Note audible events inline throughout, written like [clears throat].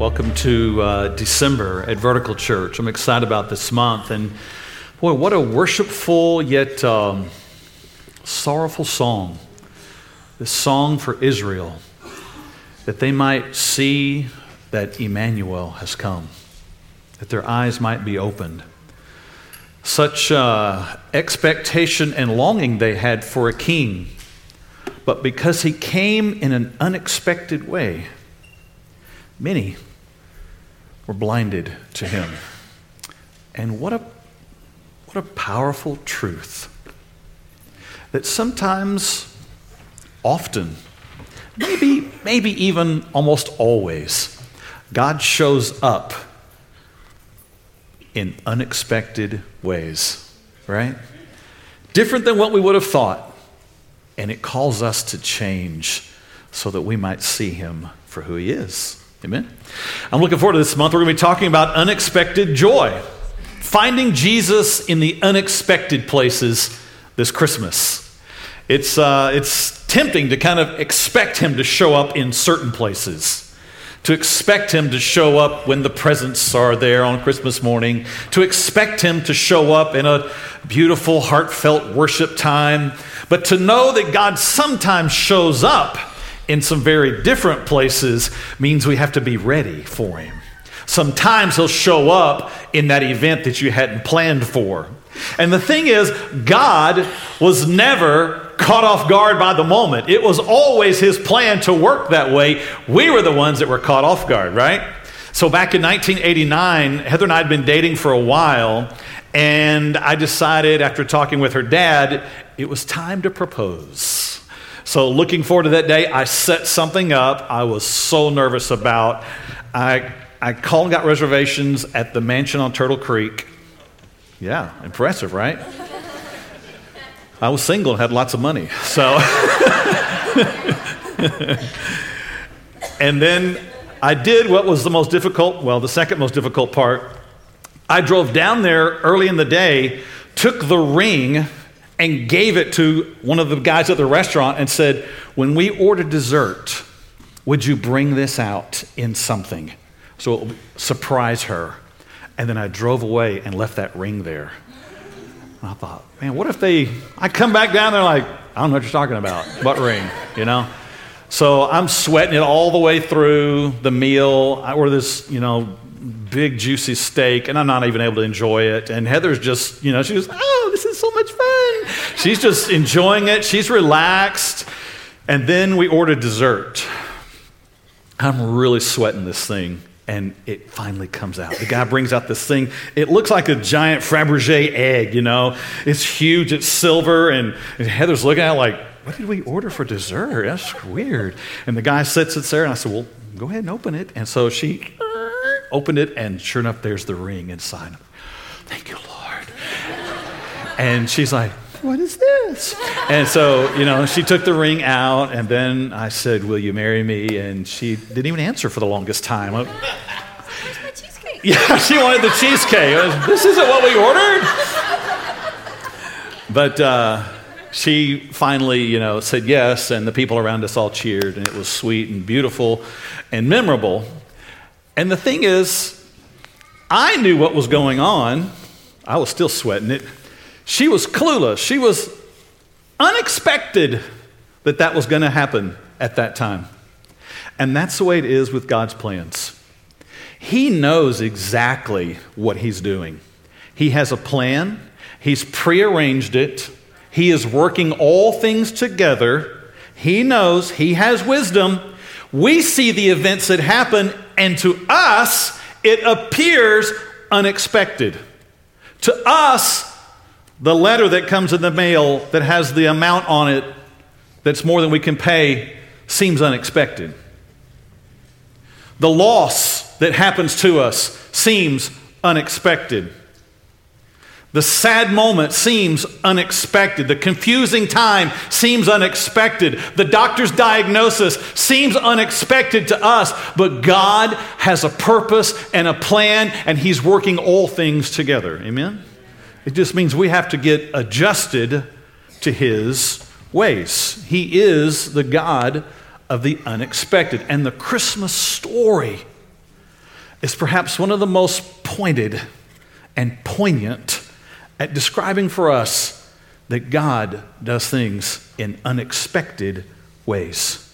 Welcome to uh, December at Vertical Church. I'm excited about this month. And boy, what a worshipful yet um, sorrowful song. This song for Israel, that they might see that Emmanuel has come, that their eyes might be opened. Such uh, expectation and longing they had for a king, but because he came in an unexpected way, many were blinded to him. And what a, what a powerful truth that sometimes, often, maybe, maybe even almost always, God shows up in unexpected ways, right? Different than what we would have thought. And it calls us to change so that we might see him for who he is. Amen. I'm looking forward to this month. We're going to be talking about unexpected joy, finding Jesus in the unexpected places this Christmas. It's, uh, it's tempting to kind of expect him to show up in certain places, to expect him to show up when the presents are there on Christmas morning, to expect him to show up in a beautiful, heartfelt worship time, but to know that God sometimes shows up in some very different places means we have to be ready for him. Sometimes he'll show up in that event that you hadn't planned for. And the thing is, God was never caught off guard by the moment. It was always his plan to work that way. We were the ones that were caught off guard, right? So back in 1989, Heather and I had been dating for a while, and I decided after talking with her dad, it was time to propose. So, looking forward to that day, I set something up I was so nervous about. I, I called and got reservations at the mansion on Turtle Creek. Yeah, impressive, right? I was single and had lots of money. So, [laughs] and then I did what was the most difficult, well, the second most difficult part. I drove down there early in the day, took the ring and gave it to one of the guys at the restaurant and said, When we order dessert, would you bring this out in something? So it will surprise her. And then I drove away and left that ring there. And I thought, man, what if they, I come back down there like, I don't know what you're talking about. What ring? You know? So I'm sweating it all the way through the meal. I this, you know, big juicy steak, and I'm not even able to enjoy it. And Heather's just, you know, she goes, oh, this is so much fun. She's just enjoying it. She's relaxed. And then we order dessert. I'm really sweating this thing. And it finally comes out. The guy brings out this thing. It looks like a giant Fabergé egg, you know. It's huge, it's silver. And, and Heather's looking at it like, what did we order for dessert? That's weird. And the guy sits it there, and I said, well, go ahead and open it. And so she opened it, and sure enough, there's the ring inside. Thank you, Lord. And she's like, what is this? And so, you know, she took the ring out, and then I said, Will you marry me? And she didn't even answer for the longest time. [laughs] Yeah, she wanted the cheesecake. this isn't what we ordered. But uh, she finally, you know, said yes, and the people around us all cheered, and it was sweet and beautiful and memorable. And the thing is, I knew what was going on. I was still sweating it. She was clueless. She was unexpected that that was going to happen at that time. And that's the way it is with God's plans. He knows exactly what He's doing. He has a plan, He's prearranged it, He is working all things together. He knows, He has wisdom. We see the events that happen, and to us, it appears unexpected. To us, the letter that comes in the mail that has the amount on it that's more than we can pay seems unexpected. The loss that happens to us seems unexpected. The sad moment seems unexpected. The confusing time seems unexpected. The doctor's diagnosis seems unexpected to us, but God has a purpose and a plan, and He's working all things together. Amen? It just means we have to get adjusted to His ways. He is the God of the unexpected. And the Christmas story is perhaps one of the most pointed and poignant at describing for us that God does things in unexpected ways.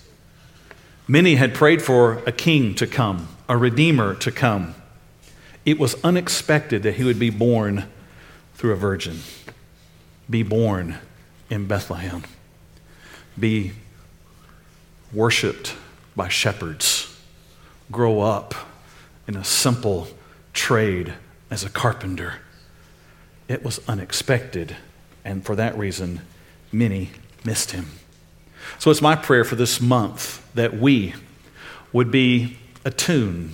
Many had prayed for a king to come, a redeemer to come. It was unexpected that he would be born through a virgin, be born in Bethlehem, be worshiped by shepherds, grow up in a simple trade as a carpenter. It was unexpected, and for that reason, many missed him. So it's my prayer for this month that we would be attuned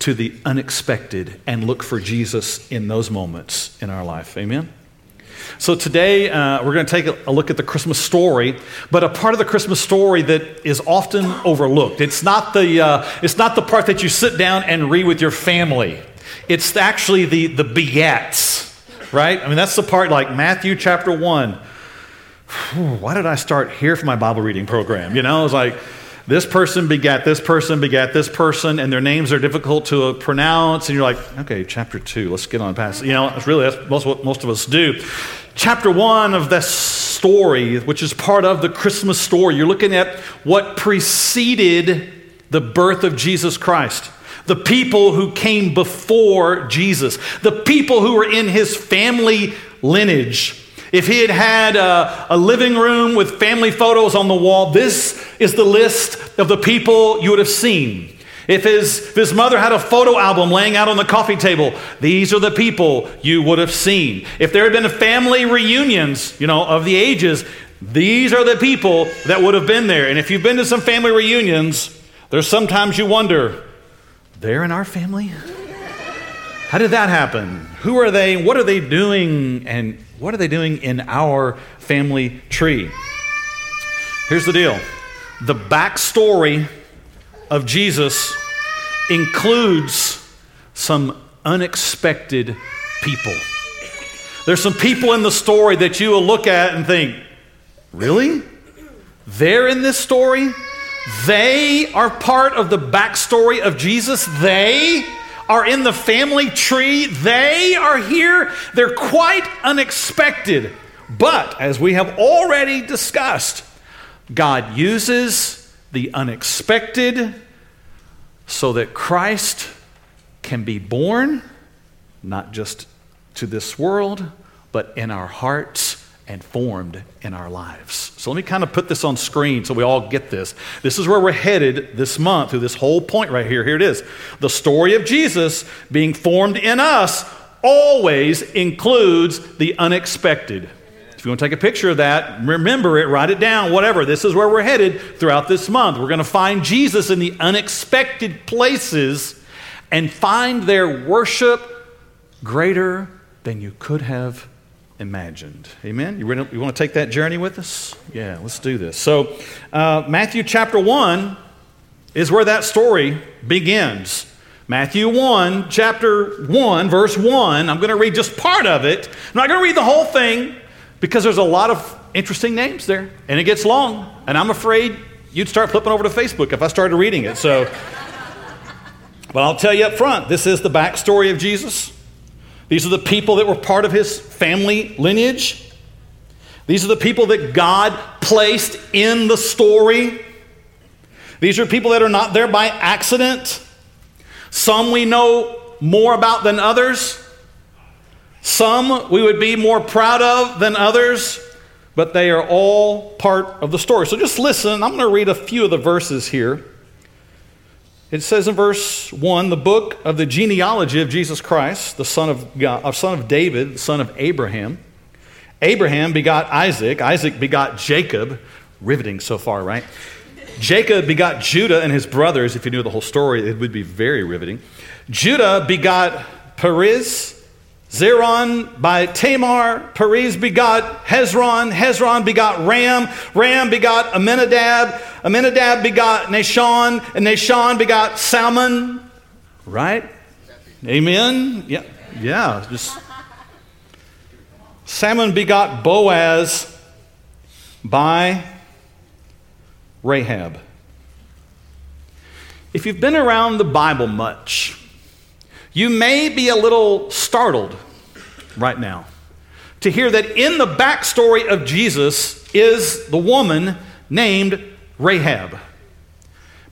to the unexpected and look for Jesus in those moments in our life. Amen? So today uh, we're going to take a look at the Christmas story, but a part of the Christmas story that is often overlooked. It's not the, uh, it's not the part that you sit down and read with your family. It's actually the, the begats, right? I mean, that's the part like Matthew chapter 1. Why did I start here for my Bible reading program? You know, it's like, this person begat this person begat this person and their names are difficult to uh, pronounce and you're like okay chapter 2 let's get on past you know it's really that's most what most of us do chapter 1 of this story which is part of the christmas story you're looking at what preceded the birth of jesus christ the people who came before jesus the people who were in his family lineage if he had had a, a, living room with family photos on the wall, this is the list of the people you would have seen. If his, if his mother had a photo album laying out on the coffee table, these are the people you would have seen. If there had been family reunions, you know, of the ages, these are the people that would have been there. And if you've been to some family reunions, there's sometimes you wonder, they're in our family? How did that happen? Who are they? What are they doing? And what are they doing in our family tree? Here's the deal the backstory of Jesus includes some unexpected people. There's some people in the story that you will look at and think, really? They're in this story? They are part of the backstory of Jesus? They? are in the family tree. They are here. They're quite unexpected. But as we have already discussed, God uses the unexpected so that Christ can be born, not just to this world, but in our hearts and formed in our lives. So let me kind of put this on screen so we all get this. This is where we're headed this month through this whole point right here. Here it is. The story of Jesus being formed in us always includes the unexpected. If you want to take a picture of that, remember it, write it down, whatever. This is where we're headed throughout this month. We're going to find Jesus in the unexpected places and find their worship greater than you could have imagined. Amen? You, ready, you want to take that journey with us? Yeah, let's do this. So, uh, Matthew chapter 1 is where that story begins. Matthew 1, chapter 1, verse 1. I'm going to read just part of it. I'm not going to read the whole thing because there's a lot of interesting names there and it gets long. And I'm afraid you'd start flipping over to Facebook if I started reading it. So, but I'll tell you up front this is the backstory of Jesus. These are the people that were part of his family lineage. These are the people that God placed in the story. These are people that are not there by accident. Some we know more about than others. Some we would be more proud of than others, but they are all part of the story. So just listen. I'm going to read a few of the verses here. It says in verse 1 the book of the genealogy of Jesus Christ, the son of, God, uh, son of David, the son of Abraham. Abraham begot Isaac. Isaac begot Jacob. Riveting so far, right? Jacob begot Judah and his brothers. If you knew the whole story, it would be very riveting. Judah begot Perez, Zerah by Tamar, Perez begot Hezron, Hezron begot Ram, Ram begot Amminadab, Amminadab begot Nahshon, and Nahshon begot Salmon. Right? Amen? Yeah, yeah. Just Salmon begot Boaz by Rahab. If you've been around the Bible much, You may be a little startled right now to hear that in the backstory of Jesus is the woman named Rahab.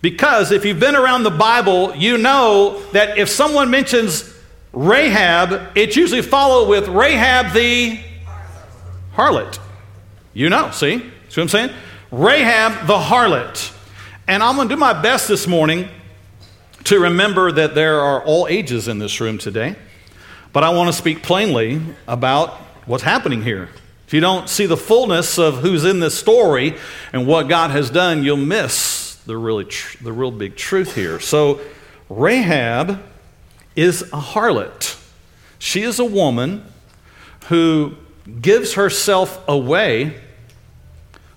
Because if you've been around the Bible, you know that if someone mentions Rahab, it's usually followed with Rahab the harlot. You know, see? See what I'm saying? Rahab the harlot. And I'm going to do my best this morning to remember that there are all ages in this room today. But I want to speak plainly about what's happening here. If you don't see the fullness of who's in this story and what God has done, you'll miss the really tr- the real big truth here. So Rahab is a harlot. She is a woman who gives herself away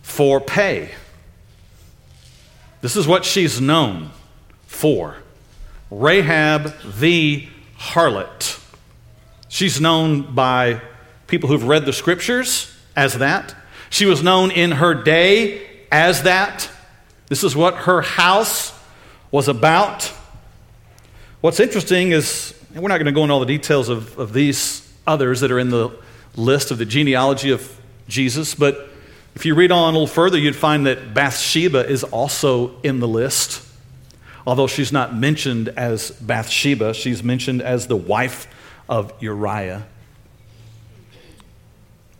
for pay. This is what she's known for. Rahab the harlot. She's known by people who've read the scriptures as that. She was known in her day as that. This is what her house was about. What's interesting is, we're not going to go into all the details of, of these others that are in the list of the genealogy of Jesus, but if you read on a little further, you'd find that Bathsheba is also in the list. Although she's not mentioned as Bathsheba, she's mentioned as the wife of Uriah.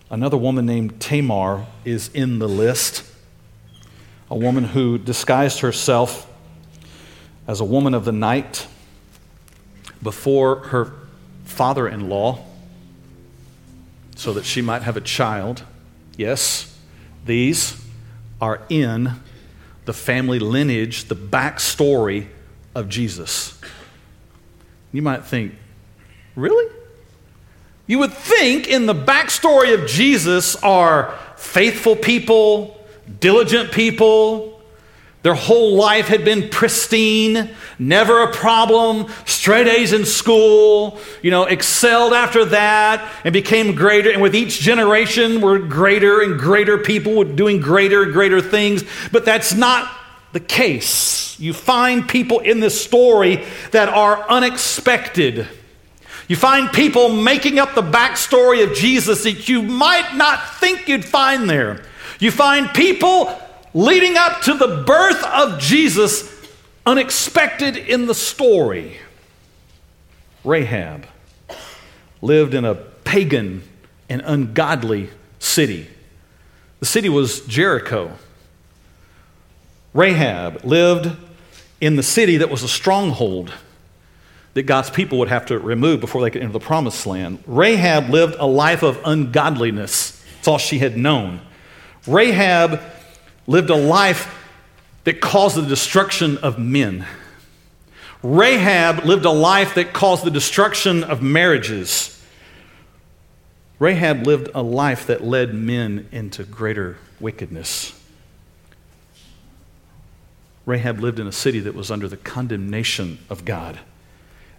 Another woman named Tamar is in the list a woman who disguised herself as a woman of the night before her father in law so that she might have a child. Yes, these are in the family lineage, the backstory of Jesus. You might think, really? You would think in the backstory of Jesus are faithful people, diligent people. Their whole life had been pristine, never a problem, straight A's in school, you know, excelled after that and became greater. And with each generation, were greater and greater people doing greater and greater things. But that's not the case. You find people in this story that are unexpected. You find people making up the backstory of Jesus that you might not think you'd find there. You find people leading up to the birth of Jesus unexpected in the story. Rahab lived in a pagan and ungodly city. The city was Jericho. Rahab lived in the city that was a stronghold that God's people would have to remove before they could enter the promised land. Rahab lived a life of ungodliness. That's all she had known. Rahab lived a life that caused the destruction of men. Rahab lived a life that caused the destruction of marriages. Rahab lived a life that led men into greater wickedness. Rahab lived in a city that was under the condemnation of God.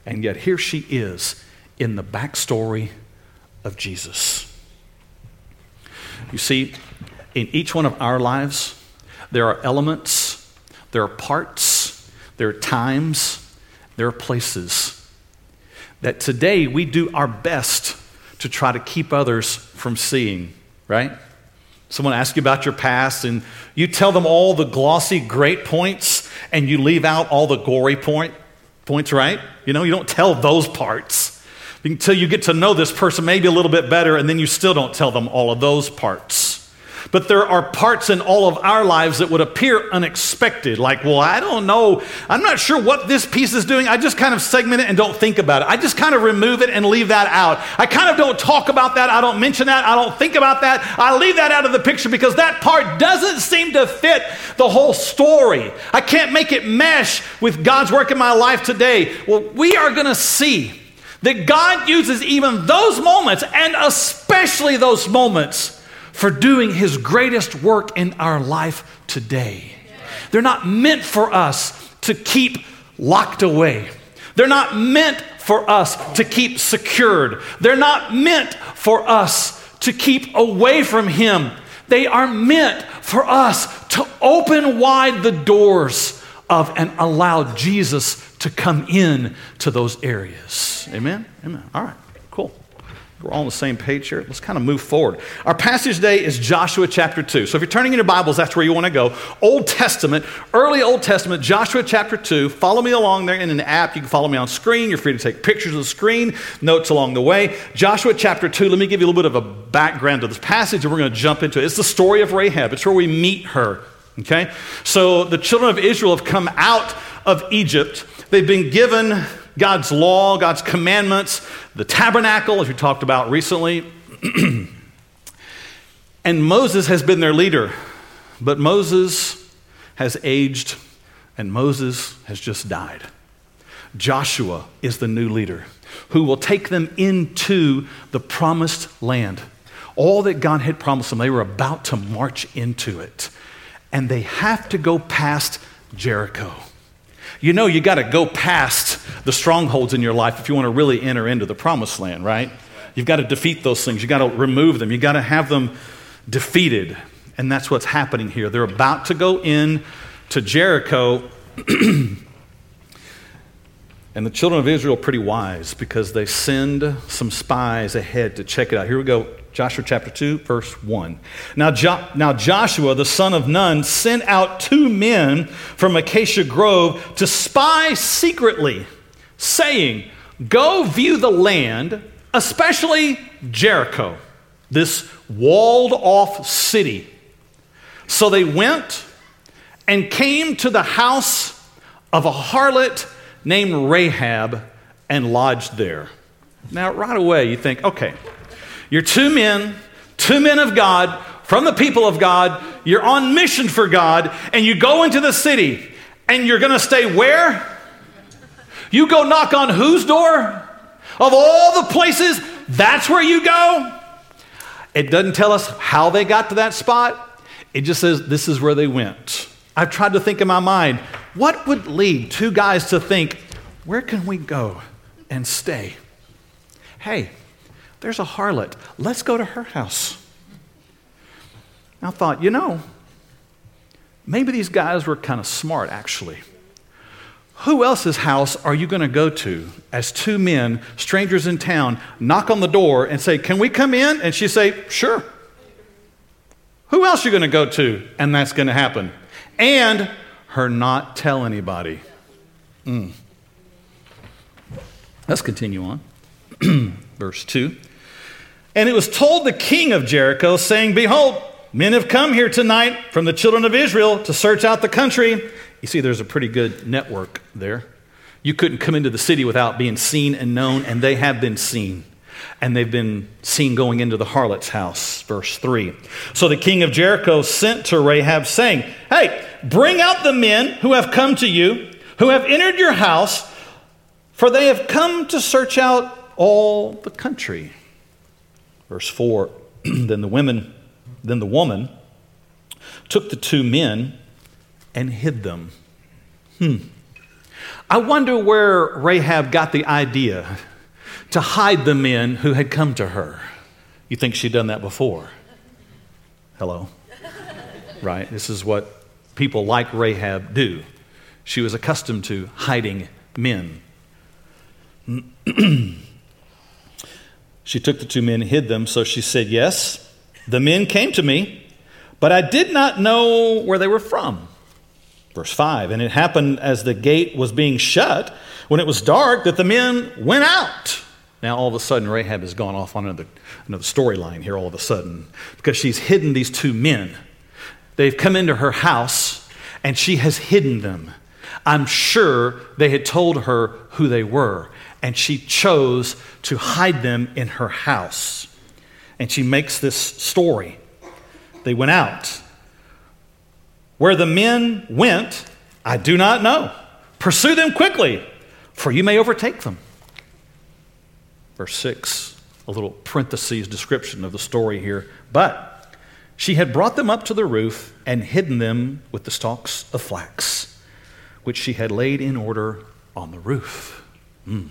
And yet here she is in the backstory of Jesus. You see, in each one of our lives, there are elements, there are parts, there are times, there are places that today we do our best to try to keep others from seeing, right? Someone asks you about your past and you tell them all the glossy great points and you leave out all the gory point, points, right? You know, you don't tell those parts until you get to know this person maybe a little bit better and then you still don't tell them all of those parts. But there are parts in all of our lives that would appear unexpected, like, well, I don't know. I'm not sure what this piece is doing. I just kind of segment it and don't think about it. I just kind of remove it and leave that out. I kind of don't talk about that. I don't mention that. I don't think about that. I leave that out of the picture because that part doesn't seem to fit the whole story. I can't make it mesh with God's work in my life today. Well, we are going to see that God uses even those moments, and especially those moments for doing His greatest work in our life today. They're not meant for us to keep locked away. They're not meant for us to keep secured. They're not meant for us to keep away from Him. They are meant for us to open wide the doors of and allow Jesus to come in to those areas. Amen? Amen. All right. We're all on the same page here. Let's kind of move forward. Our passage today is Joshua chapter 2. So if you're turning in your Bibles, that's where you want to go. Old Testament, early Old Testament, Joshua chapter 2. Follow me along there in an app. You can follow me on screen. You're free to take pictures of the screen, notes along the way. Joshua chapter 2, let me give you a little bit of a background to this passage, and we're going to jump into it. It's the story of Rahab, it's where we meet her. Okay? So the children of Israel have come out of Egypt. They've been given God's law, God's commandments, the tabernacle, as we talked about recently. [clears throat] and Moses has been their leader. But Moses has aged, and Moses has just died. Joshua is the new leader who will take them into the promised land. All that God had promised them, they were about to march into it. And they have to go past Jericho. You know, you got to go past the strongholds in your life if you want to really enter into the promised land, right? You've got to defeat those things. You've got to remove them. You've got to have them defeated. And that's what's happening here. They're about to go in to Jericho. [clears throat] and the children of Israel are pretty wise because they send some spies ahead to check it out. Here we go. Joshua chapter 2, verse 1. Now, jo- now Joshua, the son of Nun, sent out two men from Acacia Grove to spy secretly, saying, Go view the land, especially Jericho, this walled off city. So they went and came to the house of a harlot named Rahab and lodged there. Now, right away, you think, okay, you're two men, two men of God, from the people of God. You're on mission for God, and you go into the city, and you're to stay where? You go knock on whose door? Of all the places, that's where you go? It doesn't tell us how they got to that spot. It just says this is where they went. I've tried to think in my mind, what would lead two guys to think, where can we go and stay? Hey, there's a harlot. Let's go to her house. I thought, you know, maybe these guys were kind of smart, actually. Who else's house are you going to go to as two men, strangers in town, knock on the door and say, Can we come in? And she say, Sure. Who else are you going to go to? And that's going to happen. And her not tell anybody. Mm. Let's continue on. [clears throat] Verse 2. And it was told the king of Jericho, saying, Behold, men have come here tonight from the children of Israel to search out the country. You see, there's a pretty good network there. You couldn't come into the city without being seen and known, and they have been seen. And they've been seen going into the harlot's house. Verse 3. So the king of Jericho sent to Rahab, saying, Hey, bring out the men who have come to you, who have entered your house, for they have come to search out all the country. Verse 4 [clears throat] Then the women, then the woman took the two men and hid them. Hmm. I wonder where Rahab got the idea to hide the men who had come to her. You think she'd done that before? Hello? right? This is what people like Rahab do. She was accustomed to hiding men. [clears throat] She took the two men and hid them, so she said, Yes, the men came to me, but I did not know where they were from. Verse 5 And it happened as the gate was being shut, when it was dark, that the men went out. Now, all of a sudden, Rahab has gone off on another, another storyline here, all of a sudden, because she's hidden these two men. They've come into her house, and she has hidden them. I'm sure they had told her who they were and she chose to hide them in her house. And she makes this story. They went out. Where the men went, I do not know. Pursue them quickly, for you may overtake them. Verse 6, a little parentheses description of the story here. But she had brought them up to the roof and hidden them with the stalks of flax, which she had laid in order on the roof. Mm.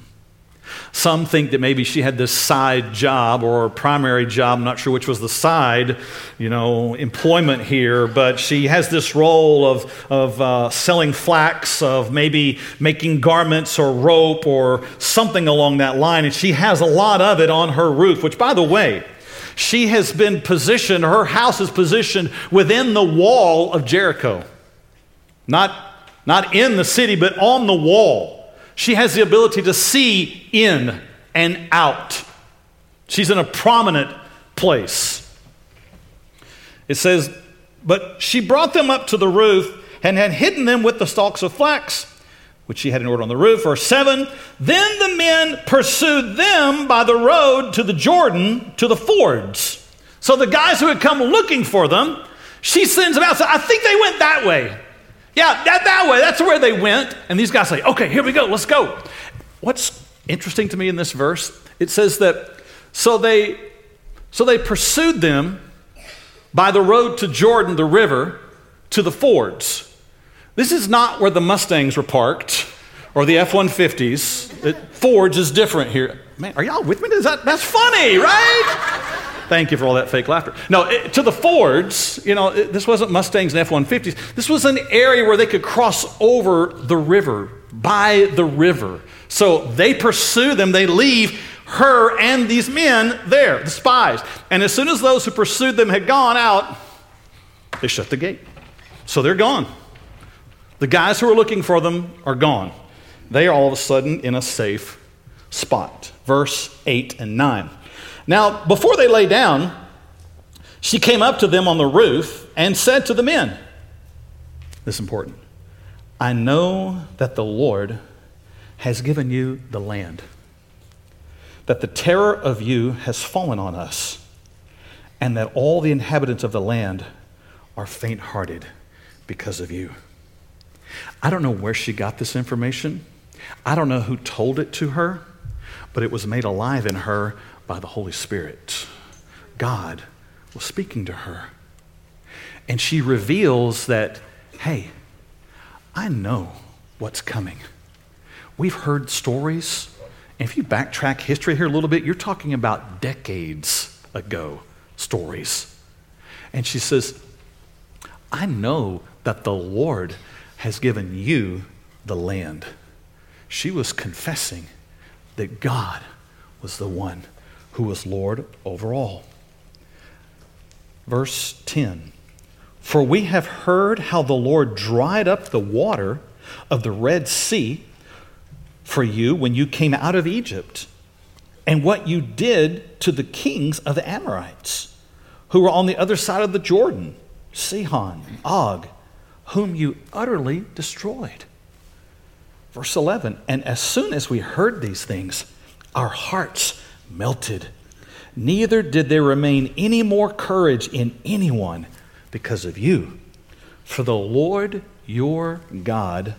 Some think that maybe she had this side job or primary job. I'm not sure which was the side, you know, employment here, but she has this role of, of uh, selling flax, of maybe making garments or rope or something along that line. And she has a lot of it on her roof, which, by the way, she has been positioned, her house is positioned within the wall of Jericho. Not, not in the city, but on the wall. She has the ability to see in and out. She's in a prominent place. It says, But she brought them up to the roof and had hidden them with the stalks of flax, which she had in order on the roof. Verse 7 Then the men pursued them by the road to the Jordan to the fords. So the guys who had come looking for them, she sends them out. So I think they went that way. Yeah, that, that way. That's where they went. And these guys say, okay, here we go, let's go. What's interesting to me in this verse, it says that so they so they pursued them by the road to Jordan, the river, to the fords. This is not where the Mustangs were parked or the F 150s. Fords is different here. Man, are y'all with me? Is that, that's funny, right? Thank you for all that fake laughter. No, it, to the Fords, you know, it, this wasn't Mustangs and F 150s. This was an area where they could cross over the river, by the river. So they pursue them, they leave her and these men there, the spies. And as soon as those who pursued them had gone out, they shut the gate. So they're gone. The guys who are looking for them are gone. They are all of a sudden in a safe spot. Verse 8 and 9. Now, before they lay down, she came up to them on the roof and said to the men, This is important. I know that the Lord has given you the land, that the terror of you has fallen on us, and that all the inhabitants of the land are faint hearted because of you. I don't know where she got this information. I don't know who told it to her, but it was made alive in her by the Holy Spirit. God was speaking to her. And she reveals that, hey, I know what's coming. We've heard stories. And if you backtrack history here a little bit, you're talking about decades ago stories. And she says, I know that the Lord has given you the land. She was confessing that God was the one who was Lord over all. Verse 10 For we have heard how the Lord dried up the water of the Red Sea for you when you came out of Egypt, and what you did to the kings of the Amorites, who were on the other side of the Jordan, Sihon, Og, whom you utterly destroyed. Verse 11 And as soon as we heard these things, our hearts melted. Neither did there remain any more courage in anyone because of you. For the Lord your God,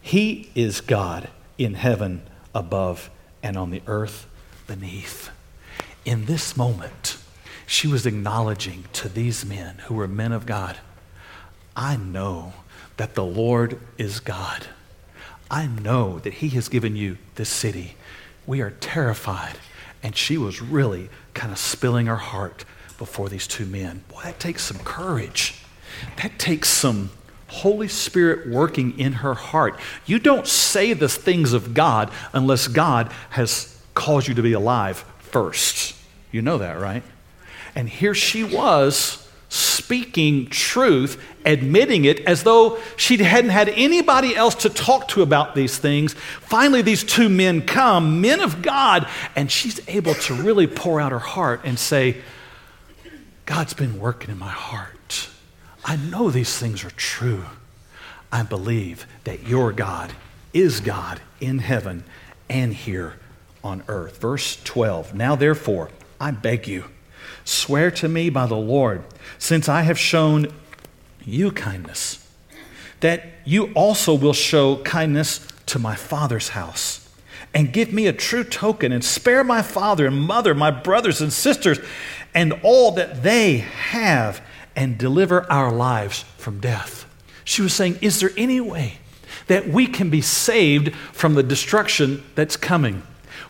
He is God in heaven above and on the earth beneath. In this moment, she was acknowledging to these men who were men of God I know that the Lord is God. I know that He has given you this city. We are terrified and she was really kind of spilling her heart before these two men. Boy, that takes some courage. That takes some Holy Spirit working in her heart. You don't say the things of God unless God has caused you to be alive first. You know that, right? And here she was speaking truth, admitting it as though she hadn't had anybody else to talk to about these things. Finally, these two men come, men of God, and she's able to really pour out her heart and say, God's been working in my heart. I know these things are true. I believe that your God is God in heaven and here on earth. Verse 12 Now, therefore, I beg you Swear to me by the Lord, since I have shown you kindness, that you also will show kindness to my father's house, and give me a true token, and spare my father and mother, my brothers and sisters, and all that they have, and deliver our lives from death. She was saying, Is there any way that we can be saved from the destruction that's coming?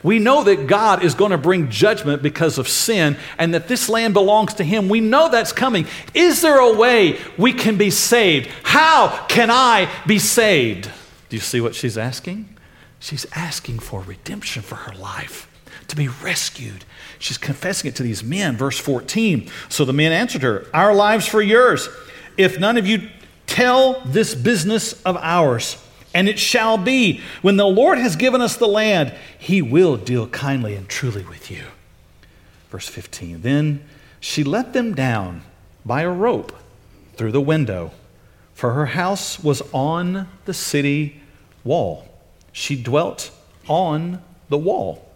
We know that God is going to bring judgment because of sin and that this land belongs to Him. We know that's coming. Is there a way we can be saved? How can I be saved? Do you see what she's asking? She's asking for redemption for her life, to be rescued. She's confessing it to these men. Verse 14. So the men answered her, Our lives for yours. If none of you tell this business of ours, and it shall be, when the Lord has given us the land, he will deal kindly and truly with you. Verse 15 Then she let them down by a rope through the window, for her house was on the city wall. She dwelt on the wall.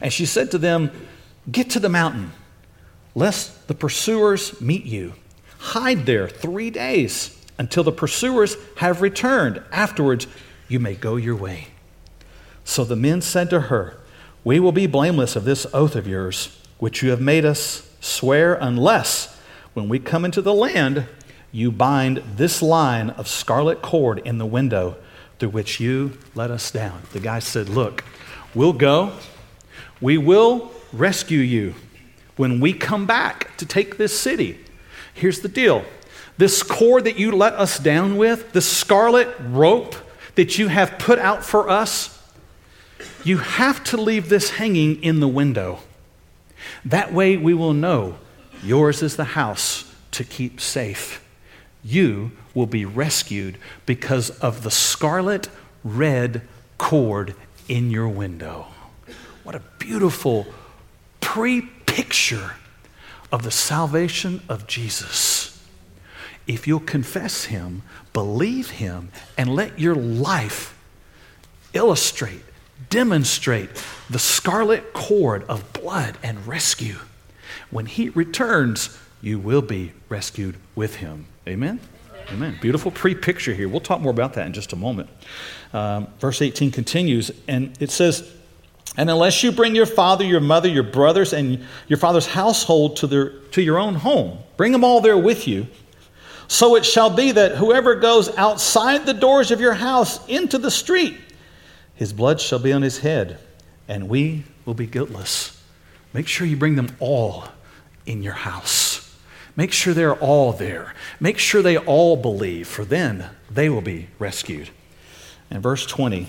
And she said to them, Get to the mountain, lest the pursuers meet you. Hide there three days until the pursuers have returned. Afterwards, you may go your way. So the men said to her, We will be blameless of this oath of yours, which you have made us swear, unless, when we come into the land, you bind this line of scarlet cord in the window through which you let us down. The guy said, Look, we'll go. We will rescue you when we come back to take this city. Here's the deal this cord that you let us down with, the scarlet rope that you have put out for us, you have to leave this hanging in the window. That way we will know yours is the house to keep safe. You will be rescued because of the scarlet red cord in your window. What a beautiful pre picture of the salvation of Jesus if you'll confess Him, believe Him, and let your life illustrate, demonstrate the scarlet cord of blood and rescue. When He returns, you will be rescued with Him. Amen? Amen. Beautiful pre picture here. We'll talk more about that in just a moment. Um, verse 18 continues, and it says, And unless you bring your father, your mother, your brothers, and your father's household to, their, to your own home, bring them all there with you so it shall be that whoever goes outside the doors of your house into the street, his blood shall be on his head, and we will be guiltless. Make sure you bring them all in your house. Make sure they're all there. Make sure they all believe, for then they will be rescued. In verse 20,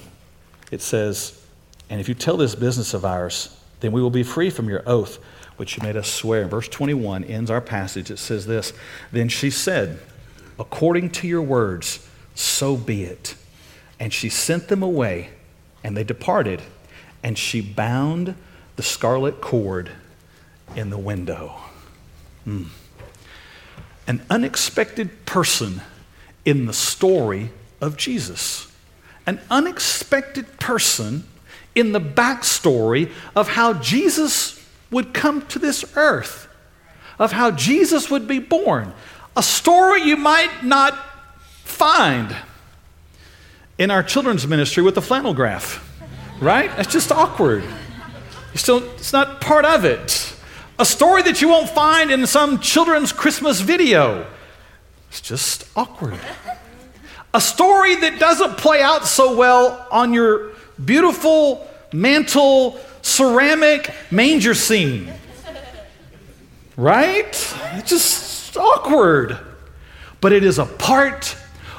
it says, And if you tell this business of ours, then we will be free from your oath which you made us swear. Verse 21 ends our passage. It says this Then she said, According to your words, so be it. And she sent them away, and they departed, and she bound the scarlet cord in the window. Hmm. An unexpected person in the story of Jesus. An unexpected person in the backstory of how Jesus would come to this earth, of how Jesus would be born. A story you might not find in our children's ministry with the flannel graph, right? It's just awkward. You still, it's not part of it. A story that you won't find in some children's Christmas video. It's just awkward. A story that doesn't play out so well on your beautiful mantle ceramic manger scene. Right? It's just awkward. But it is a part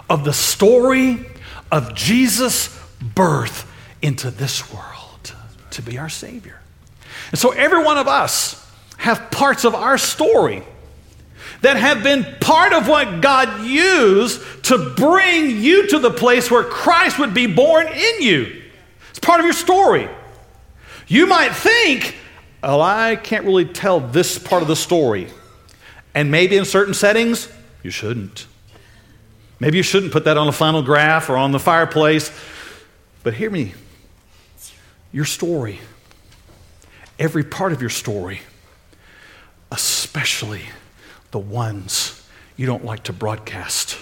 of the story of Jesus' birth into this world to be our Savior. And so every one of us have parts of our story that have been part of what God used to bring you to the place where Christ would be born in you. It's part of your story. You might think, oh, I can't really tell this part of the story. And maybe in certain settings, you shouldn't. Maybe you shouldn't put that on a flannel graph or on the fireplace. But hear me your story, every part of your story, especially the ones you don't like to broadcast,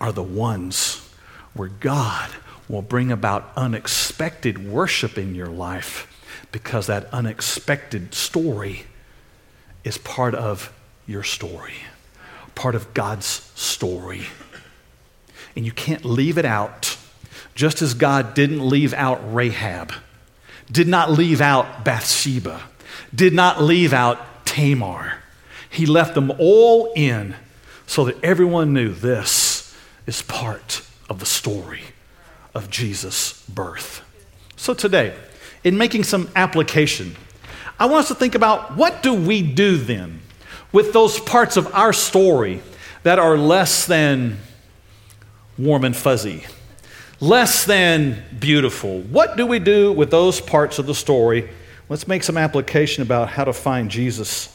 are the ones where God will bring about unexpected worship in your life because that unexpected story is part of your story, part of God's story. And you can't leave it out, just as God didn't leave out Rahab. did not leave out Bathsheba, did not leave out Tamar. He left them all in so that everyone knew this is part of the story of Jesus' birth. So today, in making some application, I want us to think about what do we do then with those parts of our story that are less than warm and fuzzy, less than beautiful. What do we do with those parts of the story? Let's make some application about how to find Jesus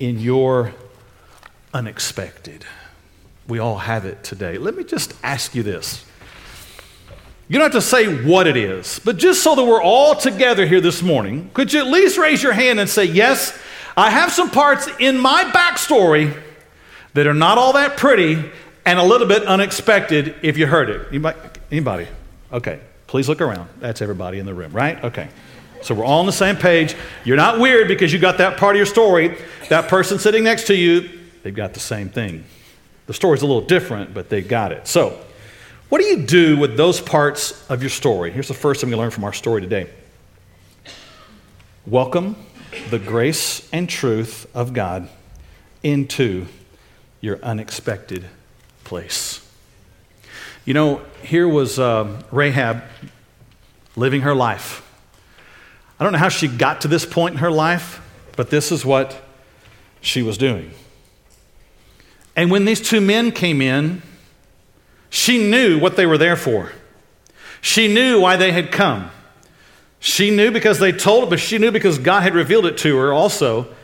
in your unexpected. We all have it today. Let me just ask you this. You don't have to say what it is, but just so that we're all together here this morning, could you at least raise your hand and say, Yes, I have some parts in my backstory that are not all that pretty and a little bit unexpected if you heard it. Anybody? Anybody? Okay, please look around. That's everybody in the room, right? Okay. So we're all on the same page. You're not weird because you got that part of your story. That person sitting next to you, they've got the same thing. The story's a little different, but they got it. So, what do you do with those parts of your story? Here's the first thing we learn from our story today. Welcome the grace and truth of God into your unexpected place. You know, here was uh, Rahab living her life. I don't know how she got to this point in her life, but this is what she was doing. And when these two men came in, she knew what they were there for. She knew why they had come. She knew because they told her, but she knew because God had revealed it to her also.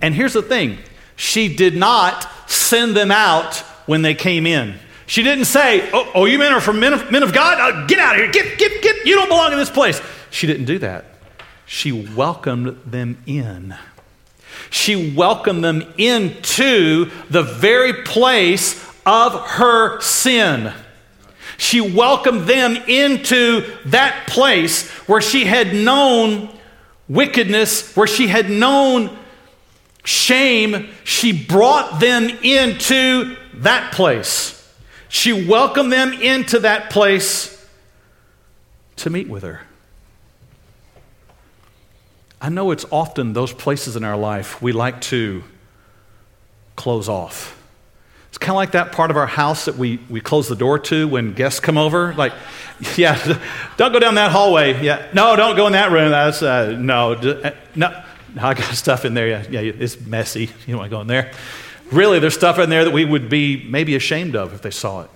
And here's the thing she did not send them out when they came in. She didn't say, Oh, oh you men are from men of, men of God? Uh, get out of here. Get, get, get. You don't belong in this place. She didn't do that. She welcomed them in. She welcomed them into the very place of her sin. She welcomed them into that place where she had known wickedness, where she had known shame. She brought them into that place. She welcomed them into that place to meet with her. I know it's often those places in our life we like to close off. It's kind of like that part of our house that we, we close the door to when guests come over. Like, [laughs] yeah, [laughs] don't go down that hallway. Yeah, no, don't go in that room. That's, uh, no, uh, no, I got [laughs] stuff in there. Yeah, yeah, it's messy. You don't want to go in there. Really, there's stuff in there that we would be maybe ashamed of if they saw it.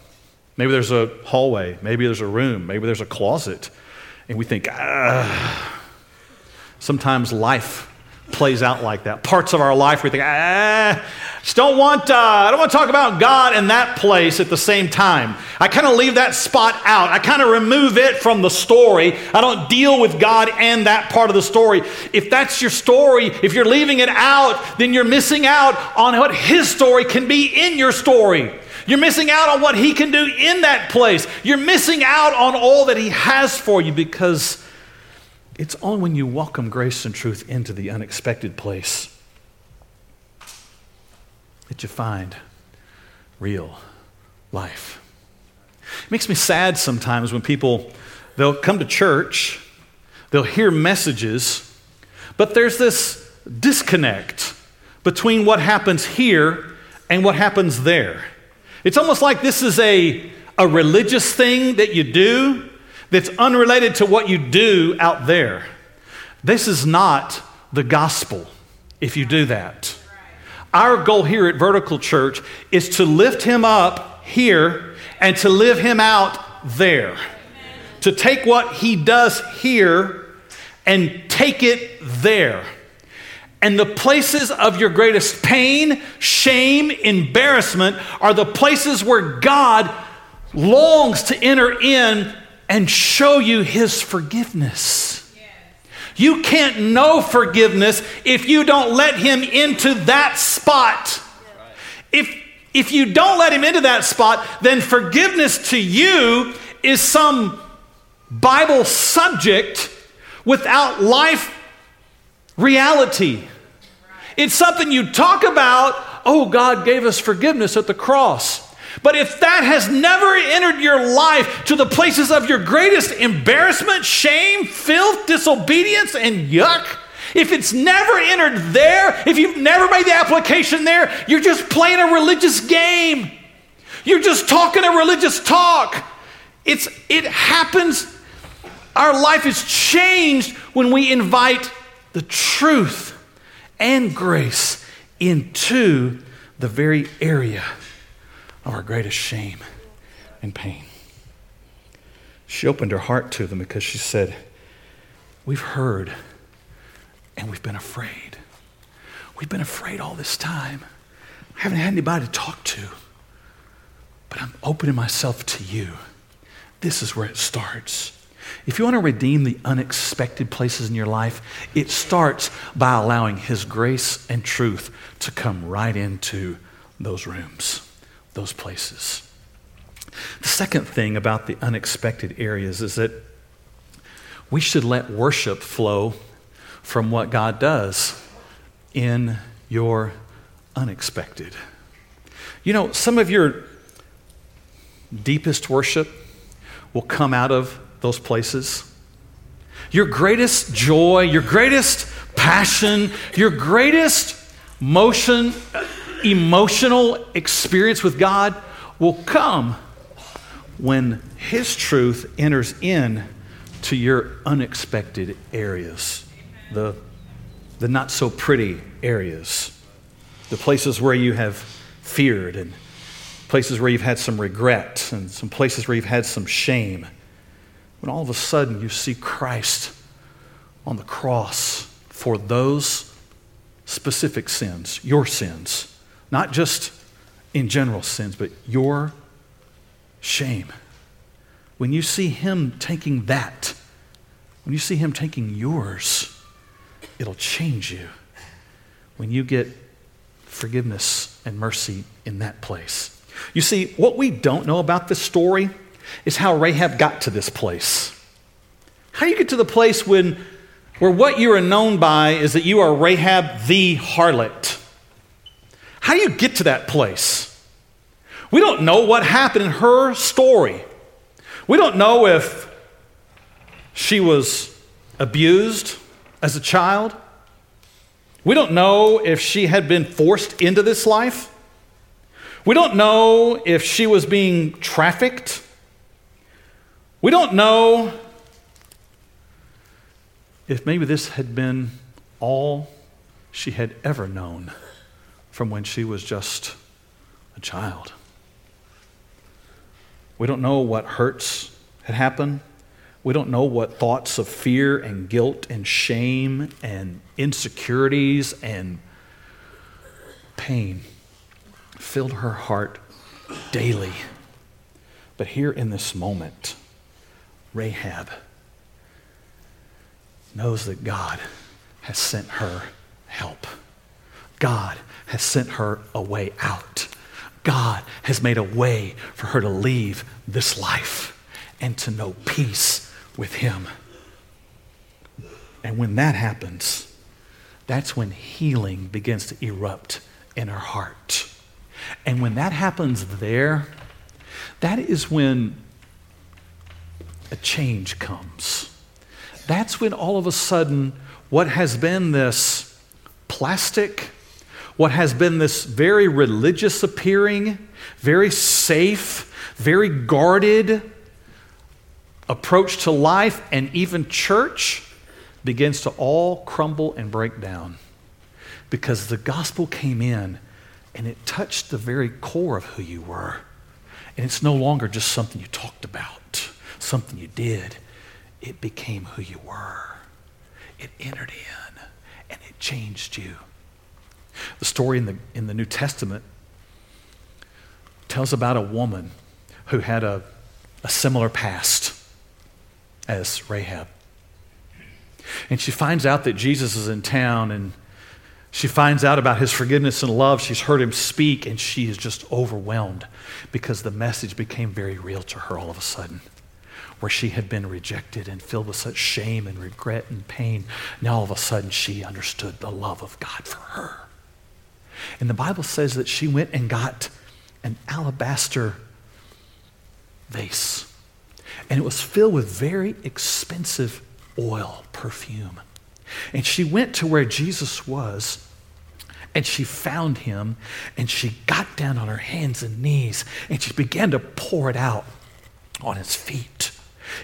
Maybe there's a hallway. Maybe there's a room. Maybe there's a closet. And we think, ah. Sometimes life plays out like that. Parts of our life we think, ah, just don't want, uh, I don't want to talk about God in that place at the same time. I kind of leave that spot out. I kind of remove it from the story. I don't deal with God and that part of the story. If that's your story, if you're leaving it out, then you're missing out on what His story can be in your story. You're missing out on what He can do in that place. You're missing out on all that He has for you because it's only when you welcome grace and truth into the unexpected place that you find real life. It makes me sad sometimes when people they'll come to church, they'll hear messages, but there's this disconnect between what happens here and what happens there. It's almost like this is a, a religious thing that you do that's unrelated to what you do out there. This is not the gospel if you do that. Our goal here at Vertical Church is to lift him up here and to live him out there. To take what he does here and take it there. And the places of your greatest pain, shame, embarrassment are the places where God longs to enter in and show you his forgiveness. You can't know forgiveness if you don't let him into that spot. If, if you don't let him into that spot, then forgiveness to you is some Bible subject without life reality. It's something you talk about, oh, God gave us forgiveness at the cross. But if that has never entered your life to the places of your greatest embarrassment, shame, filth, disobedience, and yuck, if it's never entered there, if you've never made the application there, you're just playing a religious game. You're just talking a religious talk. It's, it happens. Our life is changed when we invite the truth and grace into the very area of our greatest shame and pain. She opened her heart to them because she said, We've heard and we've been afraid. We've been afraid all this time. I haven't had anybody to talk to, but I'm opening myself to you. This is where it starts. If you want to redeem the unexpected places in your life, it starts by allowing His grace and truth to come right into those rooms, those places. The second thing about the unexpected areas is that we should let worship flow from what God does in your unexpected. You know, some of your deepest worship will come out of those places. Your greatest joy, your greatest passion, your greatest motion, emotional experience with God will come when His truth enters in to your unexpected areas, the, the not so pretty areas, the places where you have feared, and places where you've had some regret, and some places where you've had some shame. When all of a sudden you see Christ on the cross for those specific sins, your sins, not just in general sins, but your shame. When you see Him taking that, when you see Him taking yours, it'll change you. When you get forgiveness and mercy in that place. You see, what we don't know about this story is how Rahab got to this place. How you get to the place when, where what you are known by is that you are Rahab the harlot? How do you get to that place? We don't know what happened in her story. We don't know if she was abused as a child. We don't know if she had been forced into this life. We don't know if she was being trafficked we don't know if maybe this had been all she had ever known from when she was just a child. We don't know what hurts had happened. We don't know what thoughts of fear and guilt and shame and insecurities and pain filled her heart daily. But here in this moment, Rahab knows that God has sent her help. God has sent her a way out. God has made a way for her to leave this life and to know peace with Him. And when that happens, that's when healing begins to erupt in her heart. And when that happens there, that is when a change comes. That's when all of a sudden, what has been this plastic, what has been this very religious appearing, very safe, very guarded approach to life and even church begins to all crumble and break down because the gospel came in and it touched the very core of who you were. And it's no longer just something you talked about something you did, it became who you were. It entered in and it changed you. The story in the, in the New Testament tells about a woman who had a, a similar past as Rahab. And she finds out that Jesus is in town and she finds out about his forgiveness and love. She's heard him speak and she is just overwhelmed because the message became very real to her all of a sudden where she had been rejected and filled with such shame and regret and pain. Now all of a sudden she understood the love of God for her. And the Bible says that she went and got an alabaster vase. And it was filled with very expensive oil, perfume. And she went to where Jesus was and she found him and she got down on her hands and knees and she began to pour it out on his feet.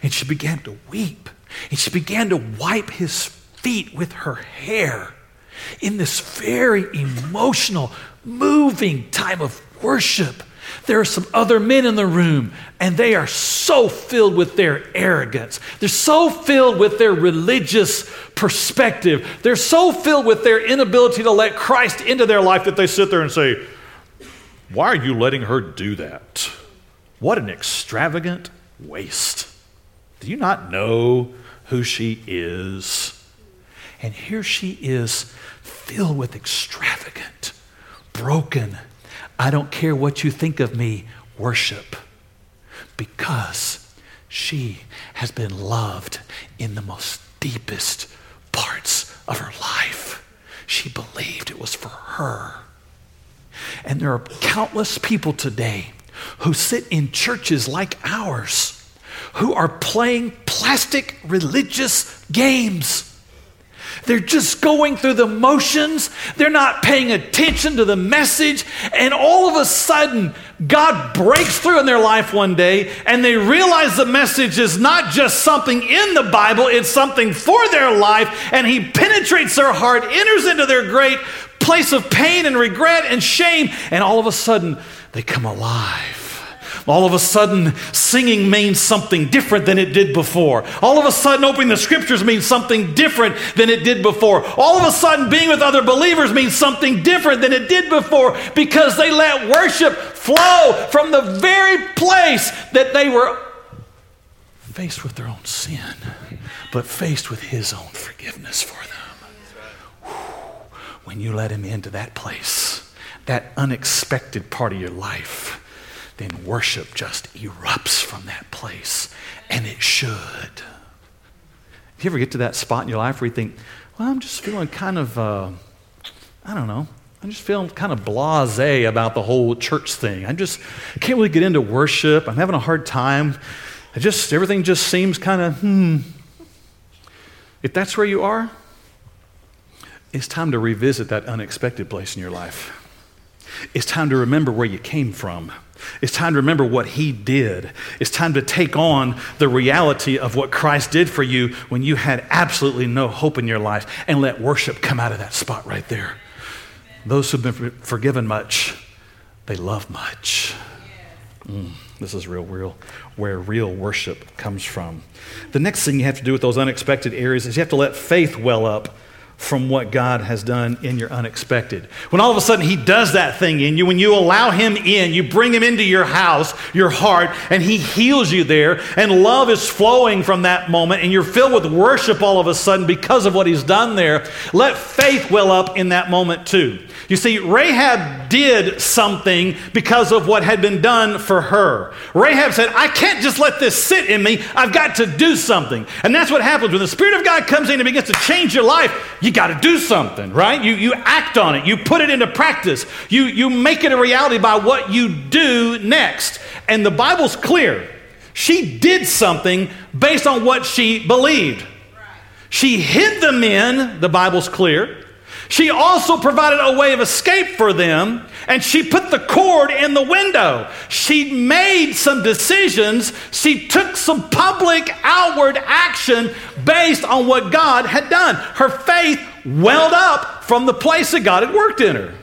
And she began to weep and she began to wipe his feet with her hair in this very emotional, moving time of worship. There are some other men in the room, and they are so filled with their arrogance. They're so filled with their religious perspective. They're so filled with their inability to let Christ into their life that they sit there and say, Why are you letting her do that? What an extravagant waste. Do you not know who she is? And here she is, filled with extravagant, broken, I don't care what you think of me, worship. Because she has been loved in the most deepest parts of her life. She believed it was for her. And there are countless people today who sit in churches like ours who are playing plastic religious games they're just going through the motions. They're not paying attention to the message. And all of a sudden, God breaks through in their life one day and they realize the message is not just something in the Bible, it's something for their life. And He penetrates their heart, enters into their great place of pain and regret and shame. And all of a sudden, they come alive all of a sudden singing means something different than it did before. All of a sudden opening the scriptures means something different than it did before. All of a sudden being with other believers means something different than it did before because they let worship flow from the very place that they were faced with their own sin, but faced with His own forgiveness for them. When you let Him into that place, that unexpected part of your life, then worship just erupts from that place. And it should. If you ever get to that spot in your life where you think, well, I'm just feeling kind of, uh, I don't know, I'm just feeling kind of blase about the whole church thing. I just can't really get into worship. I'm having a hard time. I just, everything just seems kind of, hmm. If that's where you are, it's time to revisit that unexpected place in your life. It's time to remember where you came from. It's time to remember what He did. It's time to take on the reality of what Christ did for you when you had absolutely no hope in your life and let worship come out of that spot right there. Those who've been forgiven much, they love much. Mm, this is real, real, where real worship comes from. The next thing you have to do with those unexpected areas is you have to let faith well up from what God has done in your unexpected. When all of a sudden He does that thing in you, when you allow Him in, you bring Him into your house, your heart, and He heals you there, and love is flowing from that moment, and you're filled with worship all of a sudden because of what He's done there, let faith well up in that moment too. You see, Rahab did something because of what had been done for her. Rahab said, I can't just let this sit in me. I've got to do something. And that's what happens when the Spirit of God comes in and begins to change your life. You got to do something, right? You, you act on it. You put it into practice. You, you make it a reality by what you do next. And the Bible's clear. She did something based on what she believed. She hid the men, the Bible's clear. She also provided a way of escape for them, and she put the cord in the window. She made some decisions. She took some public outward action based on what God had done. Her faith welled up from the place that God had worked in her.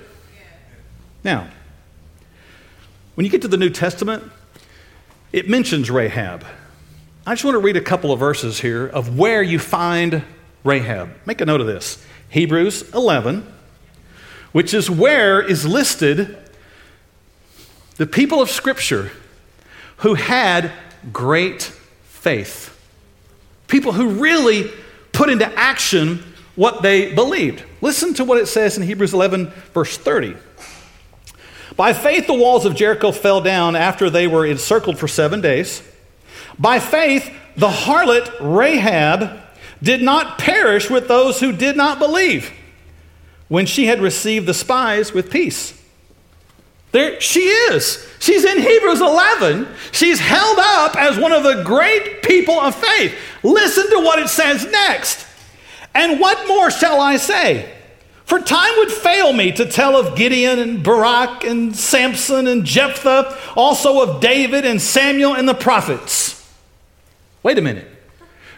Now, when you get to the New Testament, it mentions Rahab. I just want to read a couple of verses here of where you find Rahab. Make a note of this. Hebrews 11, which is where is listed the people of Scripture who had great faith. People who really put into action what they believed. Listen to what it says in Hebrews 11, verse 30. By faith, the walls of Jericho fell down after they were encircled for seven days. By faith, the harlot Rahab did not perish with those who did not believe when she had received the spies with peace. There she is. She's in Hebrews 11. She's held up as one of the great people of faith. Listen to what it says next. And what more shall I say? For time would fail me to tell of Gideon and Barak and Samson and Jephthah, also of David and Samuel and the prophets. Wait a minute.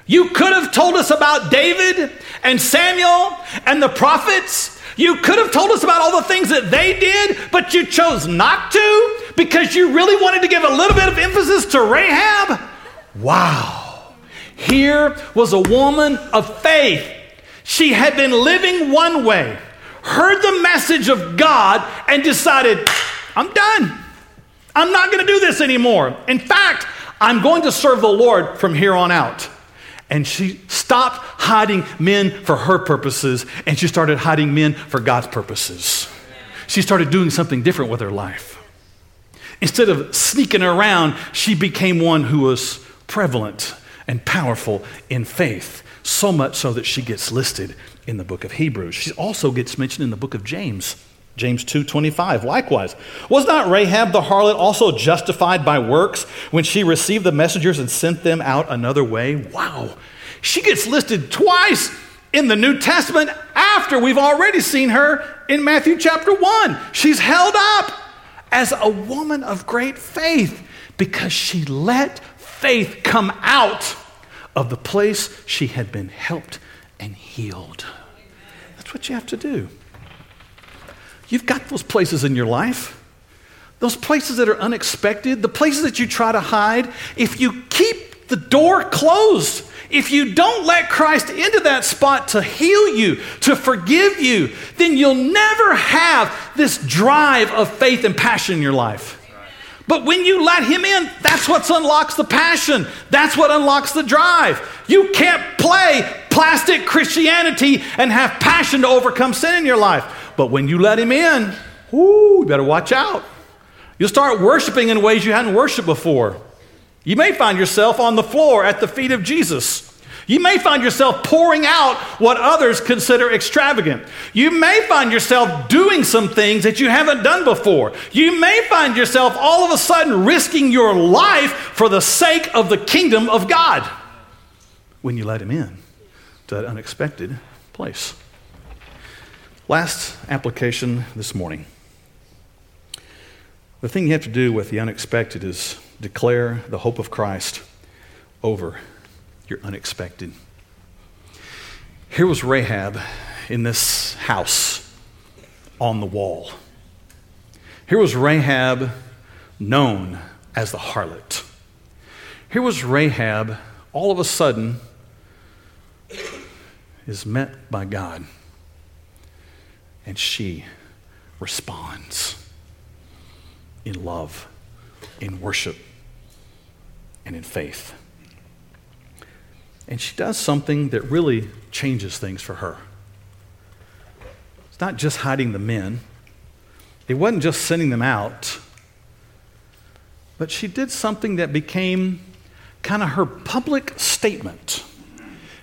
You could have told us about David and Samuel and the prophets. You could have told us about all the things that they did, but you chose not to because you really wanted to give a little bit of emphasis to Rahab. Wow. Here was a woman of faith she had been living one way, heard the message of God, and decided, I'm done. I'm not going to do this anymore. In fact, I'm going to serve the Lord from here on out. And she stopped hiding men for her purposes and she started hiding men for God's purposes. She started doing something different with her life. Instead of sneaking around, she became one who was prevalent and powerful in faith so much so that she gets listed in the book of Hebrews. She also gets mentioned in the book of James. James 2:25 likewise was not Rahab the harlot also justified by works when she received the messengers and sent them out another way wow she gets listed twice in the New Testament after we've already seen her in Matthew chapter 1 she's held up as a woman of great faith because she let faith come out of the place she had been helped and healed. That's what you have to do. You've got those places in your life, those places that are unexpected, the places that you try to hide. If you keep the door closed, if you don't let Christ into that spot to heal you, to forgive you, then you'll never have this drive of faith and passion in your life. But when you let him in, that's what unlocks the passion. That's what unlocks the drive. You can't play plastic Christianity and have passion to overcome sin in your life. But when you let him in, whoo, you better watch out. You'll start worshiping in ways you hadn't worshiped before. You may find yourself on the floor at the feet of Jesus. You may find yourself pouring out what others consider extravagant. You may find yourself doing some things that you haven't done before. You may find yourself all of a sudden risking your life for the sake of the kingdom of God when you let Him in to that unexpected place. Last application this morning. The thing you have to do with the unexpected is declare the hope of Christ over your unexpected. Here was Rahab in this house on the wall. Here was Rahab known as the harlot. Here was Rahab all of a sudden is met by God and she responds in love, in worship, and in faith. And she does something that really changes things for her. It's not just hiding the men, it wasn't just sending them out, but she did something that became kind of her public statement.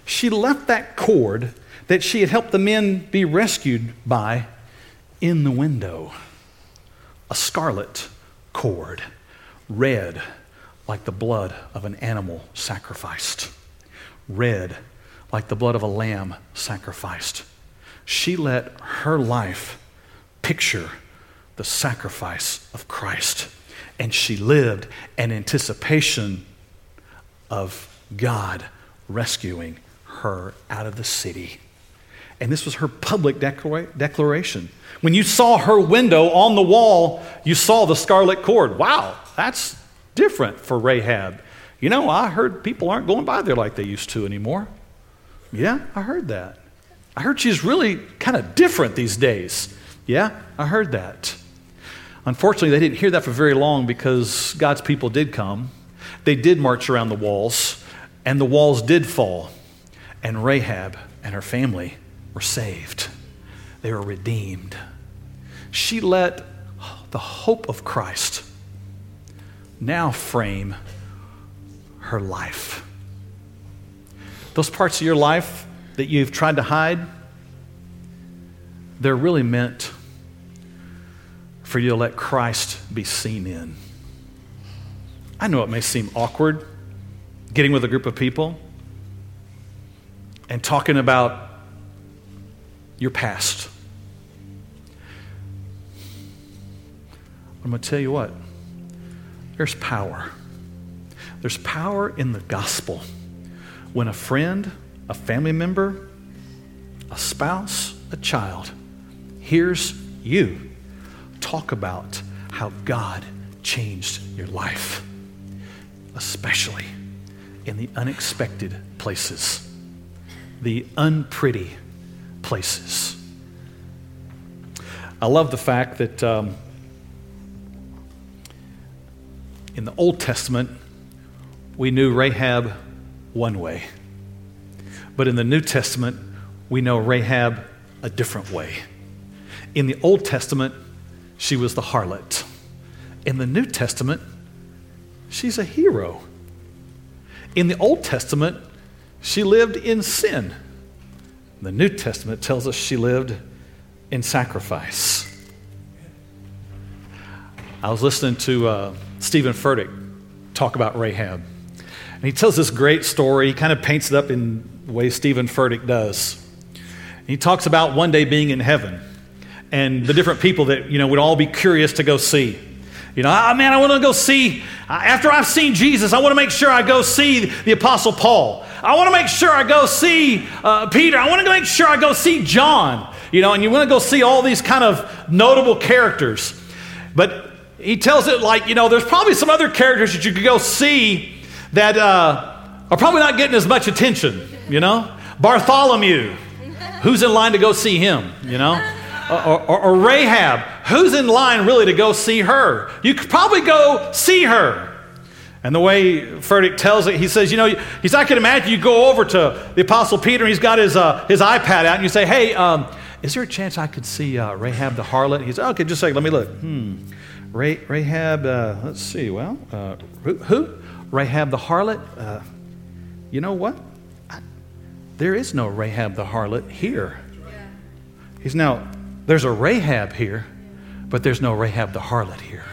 She left that cord that she had helped the men be rescued by in the window. A scarlet cord, red like the blood of an animal sacrificed red like the blood of a lamb sacrificed. She let her life picture the sacrifice of Christ. And she lived in anticipation of God rescuing her out of the city. And this was her public declara- declaration. When you saw her window on the wall, you saw the scarlet cord. Wow, that's different for Rahab. You know, I heard people aren't going by there like they used to anymore. Yeah, I heard that. I heard she's really kind of different these days. Yeah, I heard that. Unfortunately, they didn't hear that for very long because God's people did come. They did march around the walls, and the walls did fall. And Rahab and her family were saved, they were redeemed. She let the hope of Christ now frame her life. Those parts of your life that you've tried to hide, they're really meant for you to let Christ be seen in. I know it may seem awkward getting with a group of people and talking about your past. I'm going to tell you what there's power. There's power in the gospel when a friend, a family member, a spouse, a child hears you talk about how God changed your life, especially in the unexpected places, the unpretty places. I love the fact that um, in the Old Testament, we knew Rahab one way. But in the New Testament, we know Rahab a different way. In the Old Testament, she was the harlot. In the New Testament, she's a hero. In the Old Testament, she lived in sin. The New Testament tells us she lived in sacrifice. I was listening to uh, Steven Furtick talk about Rahab. And he tells this great story. He kind of paints it up in the way Steven Furtick does. He talks about one day being in heaven and the different people that, you know, would all be curious to go see. You know, oh, man, I want to go see, after I've seen Jesus, I want to make sure I go see the Apostle Paul. I want to make sure I go see uh, Peter. I want to make sure I go see John. You know, and you want to go see all these kind of notable characters. But he tells it like, you know, there's probably some other characters that you could go see that uh, are probably not getting as much attention, you know? Bartholomew, [laughs] who's in line to go see him, you know? Or, or, or, Rahab, who's in line really to go see her? You could probably go see her. And the way Furtick tells it, he says, you know, he's I can imagine you go over to the Apostle Peter and he's got his, uh, his iPad out and you say, hey, um, is there a chance I could see uh, Rahab the harlot? He says, okay, just a second, let me look. Hmm. Rahab, uh, let's see, well, uh, who, who? Rahab the harlot? Uh, you know what? I, there is no Rahab the harlot here. He's now, there's a Rahab here, but there's no Rahab the harlot here.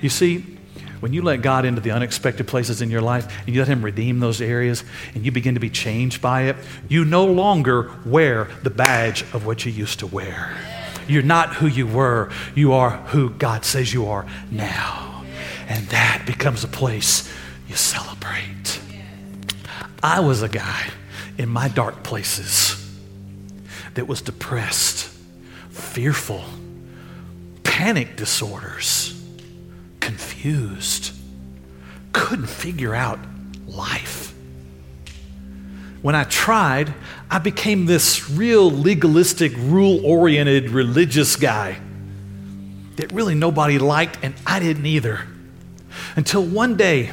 You see, when you let God into the unexpected places in your life and you let Him redeem those areas and you begin to be changed by it, you no longer wear the badge of what you used to wear. You're not who you were, you are who God says you are now. And that becomes a place you celebrate. I was a guy in my dark places that was depressed, fearful, panic disorders, confused, couldn't figure out life. When I tried, I became this real legalistic, rule oriented religious guy that really nobody liked, and I didn't either. Until one day,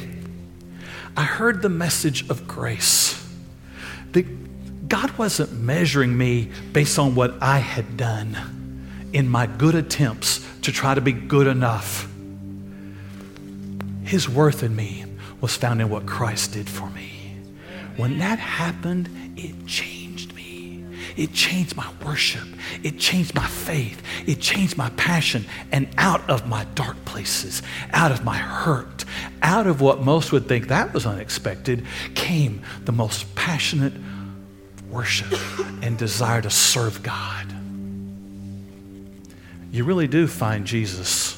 I heard the message of grace. That God wasn't measuring me based on what I had done in my good attempts to try to be good enough. His worth in me was found in what Christ did for me. When that happened, it changed me. it changed my worship. It changed my faith. It changed my passion. And out of my dark places, out of my hurt, out of what most would think that was unexpected, came the most passionate worship and desire to serve God. You really do find Jesus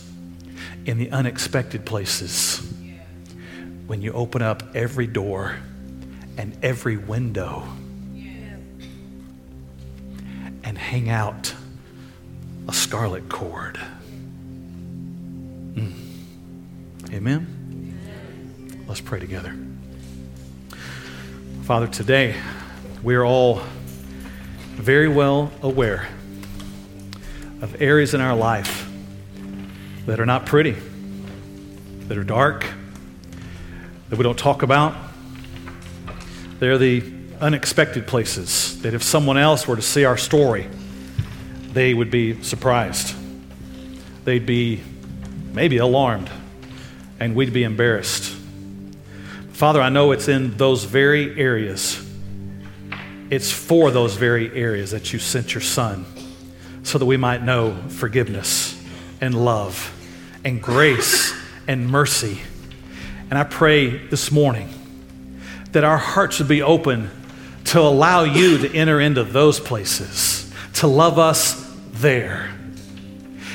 in the unexpected places when you open up every door and every window and hang out a scarlet cord. Mm. Amen? Let's pray together. Father, today we are all very well aware of areas in our life that are not pretty, that are dark, that we don't talk about. They're the unexpected places that if someone else were to see our story, they would be surprised. They'd be maybe alarmed, and we'd be embarrassed. Father, I know it's in those very areas, it's for those very areas that you sent your Son so that we might know forgiveness and love and grace and mercy. And I pray this morning that our hearts would be open to allow you to enter into those places, to love us there.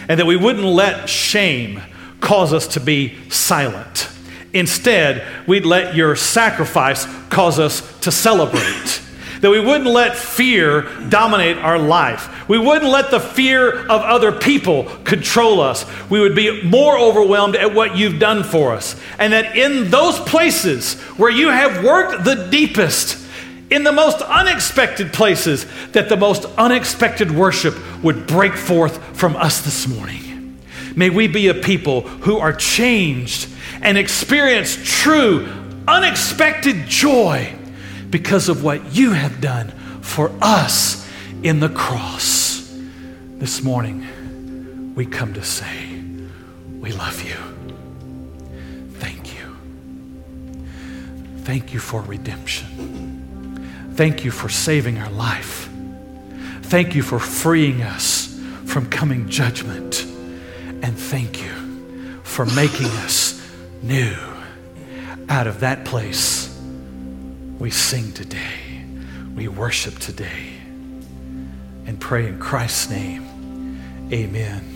And that we wouldn't let shame cause us to be silent. Instead, we'd let your sacrifice cause us to celebrate. That we wouldn't let fear dominate our life. We wouldn't let the fear of other people control us. We would be more overwhelmed at what you've done for us. And that in those places where you have worked the deepest, in the most unexpected places, that the most unexpected worship would break forth from us this morning. May we be a people who are changed and experience true, unexpected joy because of what you have done for us in the cross. This morning, we come to say, We love you. Thank you. Thank you for redemption. Thank you for saving our life. Thank you for freeing us from coming judgment. And thank you for making us new out of that place we sing today, we worship today, and pray in Christ's name. Amen.